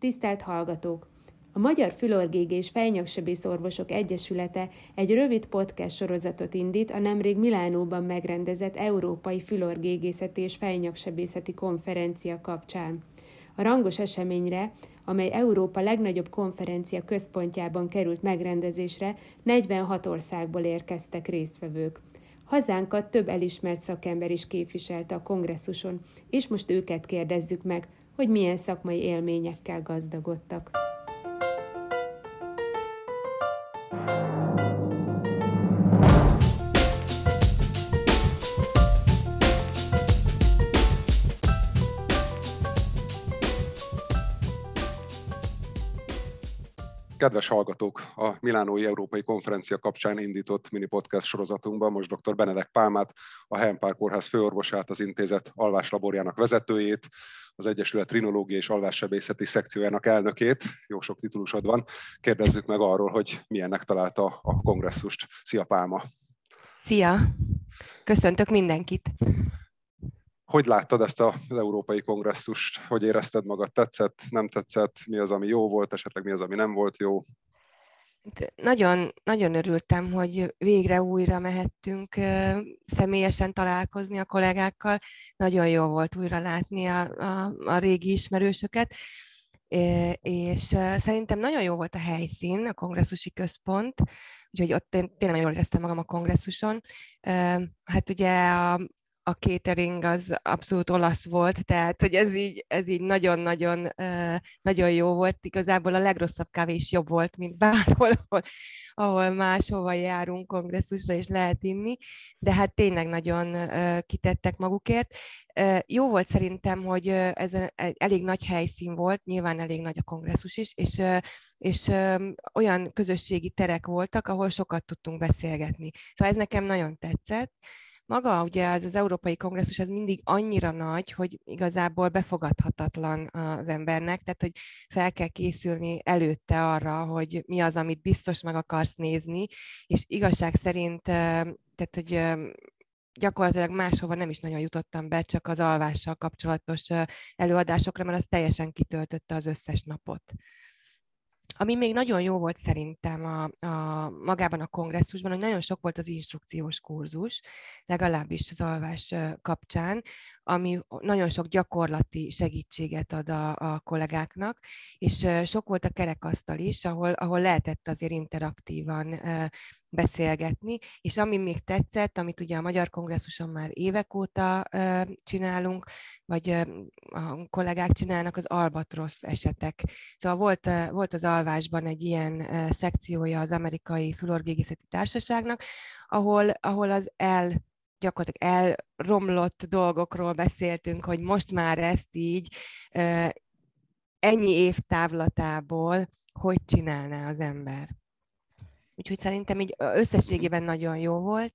Tisztelt hallgatók! A Magyar Fülorgég és Fejnyaksebész Orvosok Egyesülete egy rövid podcast sorozatot indít a nemrég Milánóban megrendezett Európai Fülorgégészeti és Fejnyaksebészeti Konferencia kapcsán. A rangos eseményre, amely Európa legnagyobb konferencia központjában került megrendezésre, 46 országból érkeztek résztvevők. Hazánkat több elismert szakember is képviselte a kongresszuson, és most őket kérdezzük meg, hogy milyen szakmai élményekkel gazdagodtak. Kedves hallgatók, a Milánói Európai Konferencia kapcsán indított mini podcast sorozatunkban most dr. Benedek Pálmát, a Helmpár Kórház főorvosát, az intézet alváslaborjának vezetőjét, az Egyesület Rinológiai és Alvássebészeti szekciójának elnökét, jó sok titulusod van, kérdezzük meg arról, hogy milyennek találta a kongresszust. Szia Pálma! Szia! Köszöntök mindenkit! Hogy láttad ezt az Európai Kongresszust? Hogy érezted magad? Tetszett, nem tetszett? Mi az, ami jó volt, esetleg mi az, ami nem volt jó? Nagyon, nagyon örültem, hogy végre újra mehettünk személyesen találkozni a kollégákkal. Nagyon jó volt újra látni a, a, a régi ismerősöket, és szerintem nagyon jó volt a helyszín, a kongresszusi központ, úgyhogy ott én tényleg jól éreztem magam a kongresszuson. Hát ugye a, a catering az abszolút olasz volt, tehát hogy ez így, ez így nagyon-nagyon nagyon jó volt. Igazából a legrosszabb kávé is jobb volt, mint bárhol, ahol, ahol máshova járunk kongresszusra, és lehet inni, de hát tényleg nagyon kitettek magukért. Jó volt szerintem, hogy ez elég nagy helyszín volt, nyilván elég nagy a kongresszus is, és, és olyan közösségi terek voltak, ahol sokat tudtunk beszélgetni. Szóval ez nekem nagyon tetszett maga ugye az, az Európai Kongresszus az mindig annyira nagy, hogy igazából befogadhatatlan az embernek, tehát hogy fel kell készülni előtte arra, hogy mi az, amit biztos meg akarsz nézni, és igazság szerint, tehát hogy gyakorlatilag máshova nem is nagyon jutottam be, csak az alvással kapcsolatos előadásokra, mert az teljesen kitöltötte az összes napot. Ami még nagyon jó volt szerintem a, a, magában a kongresszusban, hogy nagyon sok volt az instrukciós kurzus, legalábbis az alvás kapcsán, ami nagyon sok gyakorlati segítséget ad a, a kollégáknak, és sok volt a kerekasztal is, ahol, ahol lehetett azért interaktívan beszélgetni, és ami még tetszett, amit ugye a Magyar Kongresszuson már évek óta csinálunk, vagy a kollégák csinálnak, az albatrosz esetek. Szóval volt, volt az alvásban egy ilyen szekciója az Amerikai Fülorgégészeti Társaságnak, ahol, ahol az el gyakorlatilag elromlott dolgokról beszéltünk, hogy most már ezt így ennyi év távlatából hogy csinálná az ember. Úgyhogy szerintem így összességében nagyon jó volt.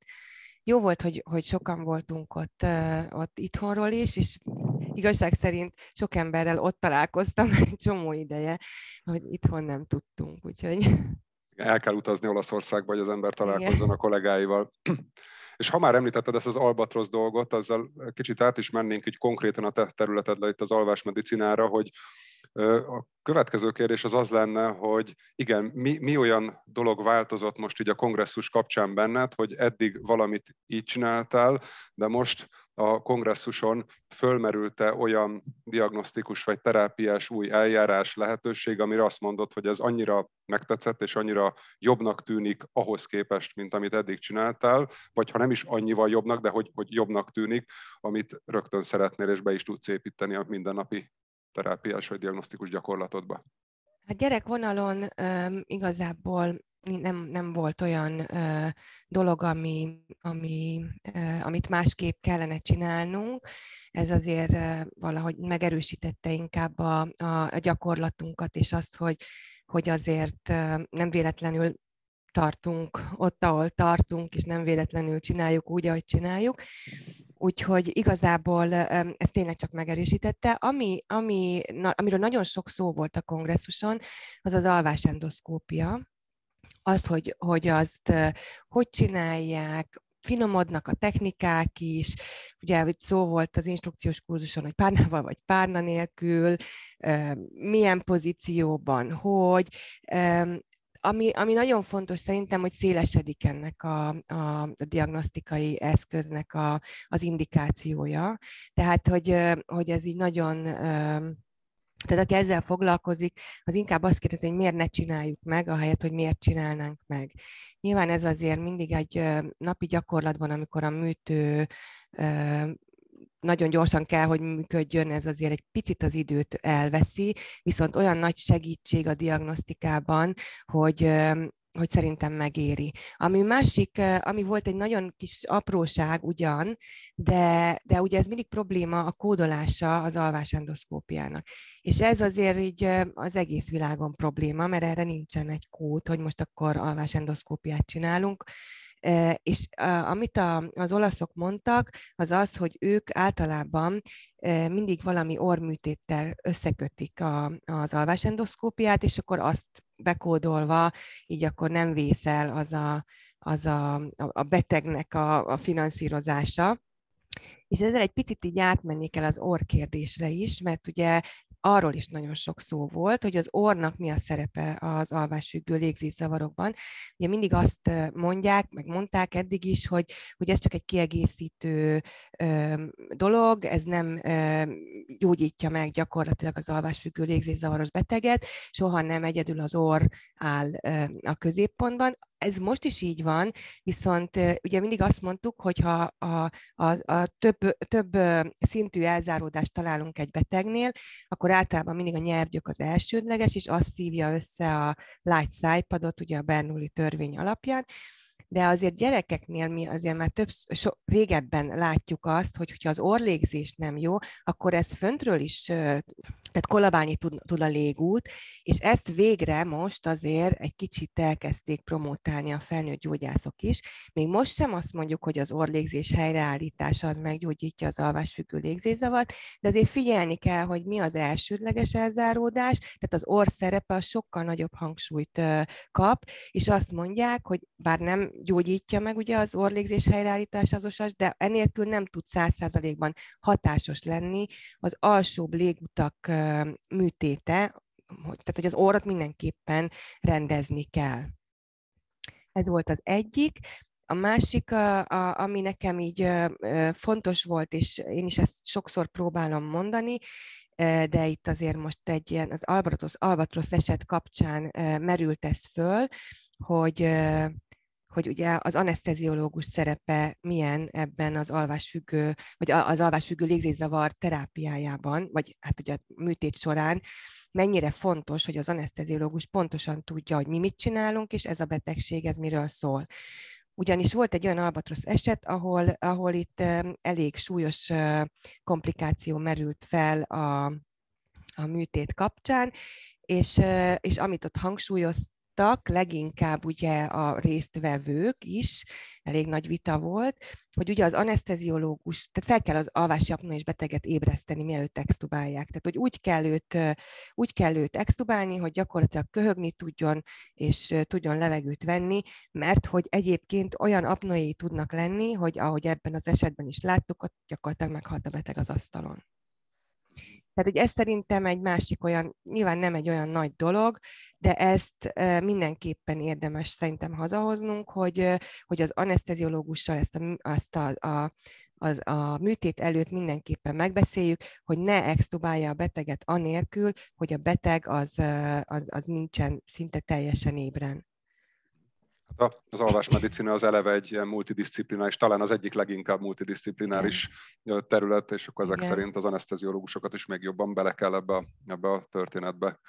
Jó volt, hogy, hogy sokan voltunk ott, ott itthonról is, és igazság szerint sok emberrel ott találkoztam egy csomó ideje, hogy itthon nem tudtunk, úgyhogy... El kell utazni Olaszországba, hogy az ember találkozzon Igen. a kollégáival. És ha már említetted ezt az albatrosz dolgot, azzal kicsit át is mennénk így konkrétan a te területedre itt az alvásmedicinára, hogy a következő kérdés az az lenne, hogy igen, mi, mi olyan dolog változott most így a kongresszus kapcsán benned, hogy eddig valamit így csináltál, de most a kongresszuson fölmerült-e olyan diagnosztikus vagy terápiás új eljárás lehetőség, amire azt mondod, hogy ez annyira megtetszett és annyira jobbnak tűnik ahhoz képest, mint amit eddig csináltál, vagy ha nem is annyival jobbnak, de hogy, hogy jobbnak tűnik, amit rögtön szeretnél és be is tudsz építeni a mindennapi terápiás vagy diagnosztikus gyakorlatodba? Hát gyerekvonalon um, igazából nem, nem volt olyan uh, dolog, ami, ami, uh, amit másképp kellene csinálnunk. Ez azért uh, valahogy megerősítette inkább a, a, a gyakorlatunkat, és azt, hogy, hogy azért uh, nem véletlenül tartunk ott, ahol tartunk, és nem véletlenül csináljuk úgy, ahogy csináljuk. Úgyhogy igazából ez tényleg csak megerősítette. Ami, ami, na, amiről nagyon sok szó volt a kongresszuson, az az alvásendoszkópia. Az, hogy, hogy azt hogy csinálják, finomodnak a technikák is, ugye szó volt az instrukciós kurzuson, hogy párnával vagy párna nélkül, milyen pozícióban, hogy, ami, ami nagyon fontos szerintem, hogy szélesedik ennek a, a, diagnosztikai eszköznek a, az indikációja. Tehát, hogy, hogy ez így nagyon tehát aki ezzel foglalkozik, az inkább azt kérdezi, hogy miért ne csináljuk meg, ahelyett, hogy miért csinálnánk meg. Nyilván ez azért mindig egy napi gyakorlatban, amikor a műtő nagyon gyorsan kell, hogy működjön, ez azért egy picit az időt elveszi, viszont olyan nagy segítség a diagnosztikában, hogy hogy szerintem megéri. Ami másik, ami volt egy nagyon kis apróság ugyan, de, de ugye ez mindig probléma a kódolása az alvásendoszkópiának. És ez azért így az egész világon probléma, mert erre nincsen egy kód, hogy most akkor alvásendoszkópiát csinálunk, és amit az olaszok mondtak, az az, hogy ők általában mindig valami orműtéttel összekötik az alvásendoszkópiát, és akkor azt bekódolva, így akkor nem vészel az a, az a, a betegnek a, a finanszírozása. És ezzel egy picit így átmenni kell az orrkérdésre is, mert ugye arról is nagyon sok szó volt, hogy az ornak mi a szerepe az alvásfüggő légzészavarokban. Ugye mindig azt mondják, meg mondták eddig is, hogy, hogy ez csak egy kiegészítő ö, dolog, ez nem ö, gyógyítja meg gyakorlatilag az alvásfüggő légzészavaros beteget, soha nem egyedül az orr áll ö, a középpontban ez most is így van, viszont ugye mindig azt mondtuk, hogy ha a, a, a több, több szintű elzáródást találunk egy betegnél, akkor általában mindig a nyelvgyök az elsődleges, és azt szívja össze a light szájpadot, ugye a Bernoulli törvény alapján, de azért gyerekeknél mi azért már több, so, régebben látjuk azt, hogy hogyha az orlégzés nem jó, akkor ez föntről is, tehát kolabálni tud, tud a légút, és ezt végre most azért egy kicsit elkezdték promotálni a felnőtt gyógyászok is. Még most sem azt mondjuk, hogy az orlégzés helyreállítása az meggyógyítja az alvásfüggő légzészavart, de azért figyelni kell, hogy mi az elsődleges elzáródás, tehát az orr szerepe sokkal nagyobb hangsúlyt kap, és azt mondják, hogy bár nem gyógyítja meg ugye az orlégzés helyreállítás az osas, de enélkül nem tud száz százalékban hatásos lenni az alsóbb légutak műtéte, tehát hogy az orrat mindenképpen rendezni kell. Ez volt az egyik. A másik, a, a, ami nekem így fontos volt, és én is ezt sokszor próbálom mondani, de itt azért most egy ilyen, az Albatros, Albatros eset kapcsán merült ez föl, hogy hogy ugye az anesteziológus szerepe milyen ebben az alvásfüggő, vagy az alvásfüggő légzészavar terápiájában, vagy hát ugye a műtét során, mennyire fontos, hogy az anesteziológus pontosan tudja, hogy mi mit csinálunk, és ez a betegség, ez miről szól. Ugyanis volt egy olyan albatrosz eset, ahol, ahol itt elég súlyos komplikáció merült fel a, a műtét kapcsán, és, és amit ott hangsúlyoz, mondtak, leginkább ugye a résztvevők is, elég nagy vita volt, hogy ugye az anesteziológus, tehát fel kell az alvási apnoés beteget ébreszteni, mielőtt extubálják. Tehát, hogy úgy kell őt, úgy kell őt extubálni, hogy gyakorlatilag köhögni tudjon, és tudjon levegőt venni, mert hogy egyébként olyan apnoéi tudnak lenni, hogy ahogy ebben az esetben is láttuk, ott gyakorlatilag meghalt a beteg az asztalon. Tehát, hogy ez szerintem egy másik olyan, nyilván nem egy olyan nagy dolog, de ezt mindenképpen érdemes szerintem hazahoznunk, hogy, hogy az anesteziológussal ezt a, azt a, a az a műtét előtt mindenképpen megbeszéljük, hogy ne extubálja a beteget anélkül, hogy a beteg az, az, az nincsen szinte teljesen ébren. Az alvásmedicina az eleve egy multidisciplináris, talán az egyik leginkább multidisciplináris Igen. terület, és akkor ezek Igen. szerint az anesteziológusokat is még jobban bele kell ebbe, ebbe a történetbe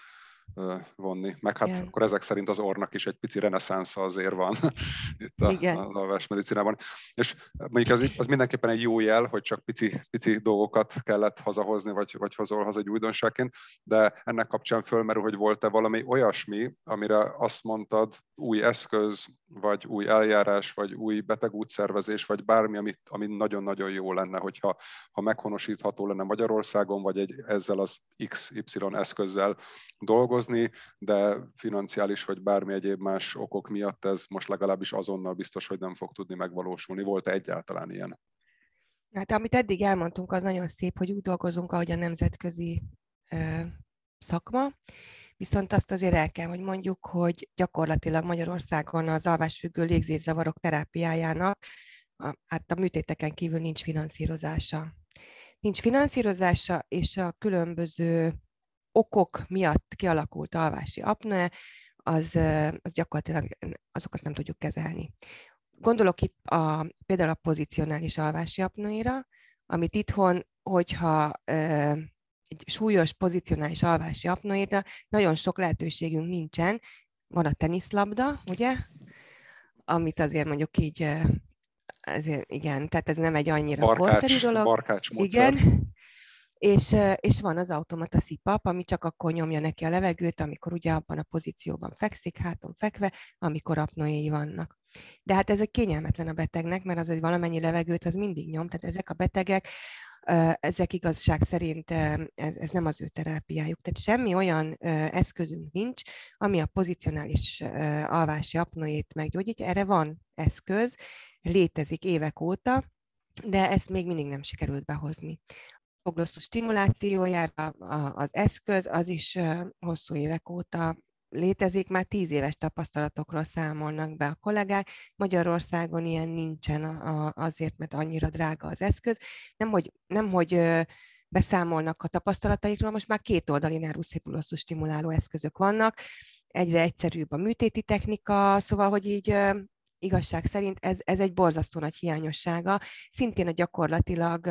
vonni. Meg hát Igen. akkor ezek szerint az ornak is egy pici reneszánsza azért van itt a, Igen. az alvásmedicinában. És mondjuk az, az mindenképpen egy jó jel, hogy csak pici, pici dolgokat kellett hazahozni, vagy, vagy hozol haza egy újdonságként, de ennek kapcsán fölmerül, hogy volt-e valami olyasmi, amire azt mondtad, új eszköz, vagy új eljárás, vagy új betegútszervezés, vagy bármi, ami, ami nagyon-nagyon jó lenne, hogyha ha meghonosítható lenne Magyarországon, vagy egy ezzel az XY eszközzel dolgozni, dolgozni, de financiális vagy bármi egyéb más okok miatt ez most legalábbis azonnal biztos, hogy nem fog tudni megvalósulni. Volt-e egyáltalán ilyen? Hát amit eddig elmondtunk, az nagyon szép, hogy úgy dolgozunk, ahogy a nemzetközi ö, szakma, viszont azt azért el kell, hogy mondjuk, hogy gyakorlatilag Magyarországon az alvásfüggő légzészavarok terápiájának a, hát a műtéteken kívül nincs finanszírozása. Nincs finanszírozása, és a különböző okok miatt kialakult alvási apnoe, az, az gyakorlatilag azokat nem tudjuk kezelni. Gondolok itt a, például a pozicionális alvási apnoéra, amit itthon, hogyha ö, egy súlyos pozicionális alvási apnoéra nagyon sok lehetőségünk nincsen. Van a teniszlabda, ugye? Amit azért mondjuk így, ezért igen, tehát ez nem egy annyira barkács, korszerű dolog. Barkács módszer. Igen, és, és van az automata szipap, ami csak akkor nyomja neki a levegőt, amikor ugye abban a pozícióban fekszik, háton fekve, amikor apnoéi vannak. De hát ez egy kényelmetlen a betegnek, mert az egy valamennyi levegőt az mindig nyom, tehát ezek a betegek, ezek igazság szerint ez, ez nem az ő terápiájuk. Tehát semmi olyan eszközünk nincs, ami a pozicionális alvási apnoét meggyógyítja. Erre van eszköz, létezik évek óta, de ezt még mindig nem sikerült behozni foglosztó stimulációjára az eszköz, az is hosszú évek óta létezik, már tíz éves tapasztalatokról számolnak be a kollégák. Magyarországon ilyen nincsen azért, mert annyira drága az eszköz. Nem, hogy, nem, hogy beszámolnak a tapasztalataikról, most már két oldali nervuszépulosszú stimuláló eszközök vannak, egyre egyszerűbb a műtéti technika, szóval, hogy így igazság szerint ez, ez egy borzasztó nagy hiányossága, szintén a gyakorlatilag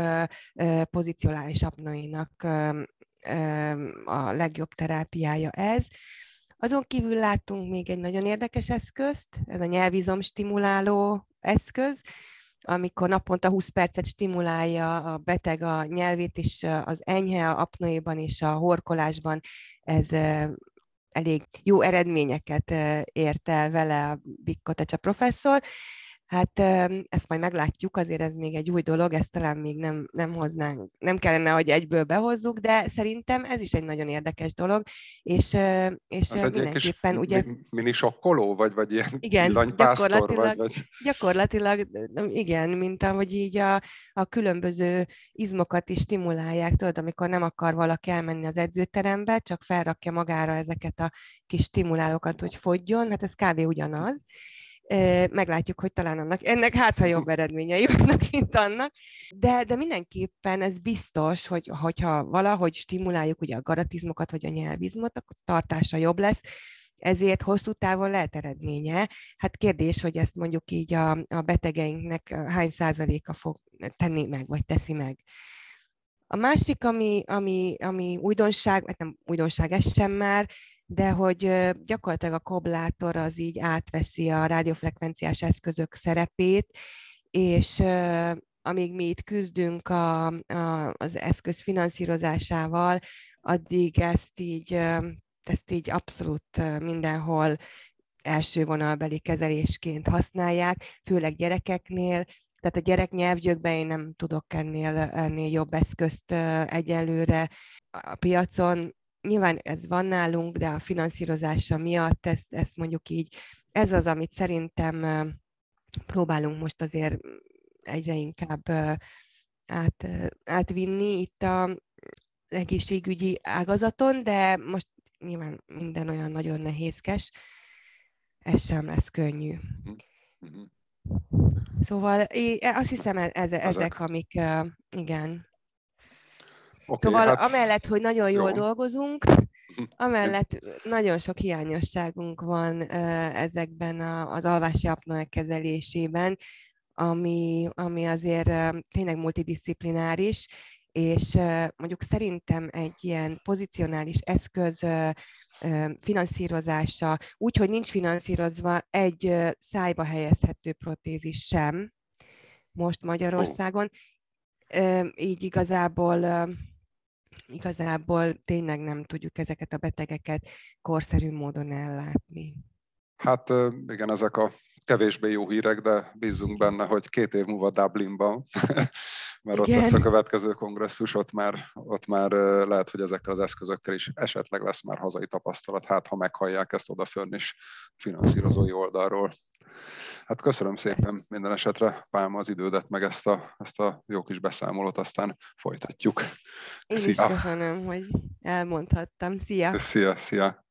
pozicionális apnoinak a legjobb terápiája ez. Azon kívül láttunk még egy nagyon érdekes eszközt, ez a nyelvizom stimuláló eszköz, amikor naponta 20 percet stimulálja a beteg a nyelvét, és az enyhe a apnoéban és a horkolásban ez elég jó eredményeket ért el vele a Bikkotecsa professzor. Hát ezt majd meglátjuk, azért ez még egy új dolog, ezt talán még nem, nem hoznánk, nem kellene, hogy egyből behozzuk, de szerintem ez is egy nagyon érdekes dolog, és, és ez mindenképpen egy ugye... mini sokkoló, vagy, vagy ilyen igen, gyakorlatilag, vagy, vagy... gyakorlatilag, igen, mint ahogy így a, a különböző izmokat is stimulálják, tudod, amikor nem akar valaki elmenni az edzőterembe, csak felrakja magára ezeket a kis stimulálókat, hogy fogjon, hát ez kb. ugyanaz, meglátjuk, hogy talán annak, ennek hát, ha jobb eredményei vannak, mint annak, de, de mindenképpen ez biztos, hogy hogyha valahogy stimuláljuk ugye a garatizmokat, vagy a nyelvizmot, akkor tartása jobb lesz, ezért hosszú távon lehet eredménye. Hát kérdés, hogy ezt mondjuk így a, a betegeinknek hány százaléka fog tenni meg, vagy teszi meg. A másik, ami, ami, ami újdonság, hát nem újdonság ez sem már, de hogy gyakorlatilag a koblátor az így átveszi a rádiófrekvenciás eszközök szerepét, és amíg mi itt küzdünk a, a, az eszköz finanszírozásával, addig ezt így, ezt így abszolút mindenhol első vonalbeli kezelésként használják, főleg gyerekeknél, tehát a gyerek nyelvgyökben én nem tudok ennél, ennél jobb eszközt egyelőre a piacon nyilván ez van nálunk, de a finanszírozása miatt ezt, ezt mondjuk így, ez az, amit szerintem próbálunk most azért egyre inkább át, átvinni itt a egészségügyi ágazaton, de most nyilván minden olyan nagyon nehézkes, ez sem lesz könnyű. Mm-hmm. Szóval én azt hiszem, ez, ezek, ezek, amik, igen, Okay, szóval hát... amellett, hogy nagyon jól Jó. dolgozunk, amellett nagyon sok hiányosságunk van ezekben az alvási apnoe kezelésében, ami, ami azért tényleg multidisziplináris, és mondjuk szerintem egy ilyen pozicionális eszköz finanszírozása, úgy, hogy nincs finanszírozva egy szájba helyezhető protézis sem most Magyarországon, így igazából igazából tényleg nem tudjuk ezeket a betegeket korszerű módon ellátni. Hát igen, ezek a kevésbé jó hírek, de bízunk benne, hogy két év múlva Dublinban, mert Igen. ott lesz a következő kongresszus, ott már, ott már lehet, hogy ezekkel az eszközökkel is esetleg lesz már hazai tapasztalat, hát ha meghallják ezt odafönn is finanszírozói oldalról. Hát köszönöm szépen minden esetre, Pálma, az idődet, meg ezt a, ezt a jó kis beszámolót, aztán folytatjuk. Én szia. is köszönöm, hogy elmondhattam. Szia! Szia, szia!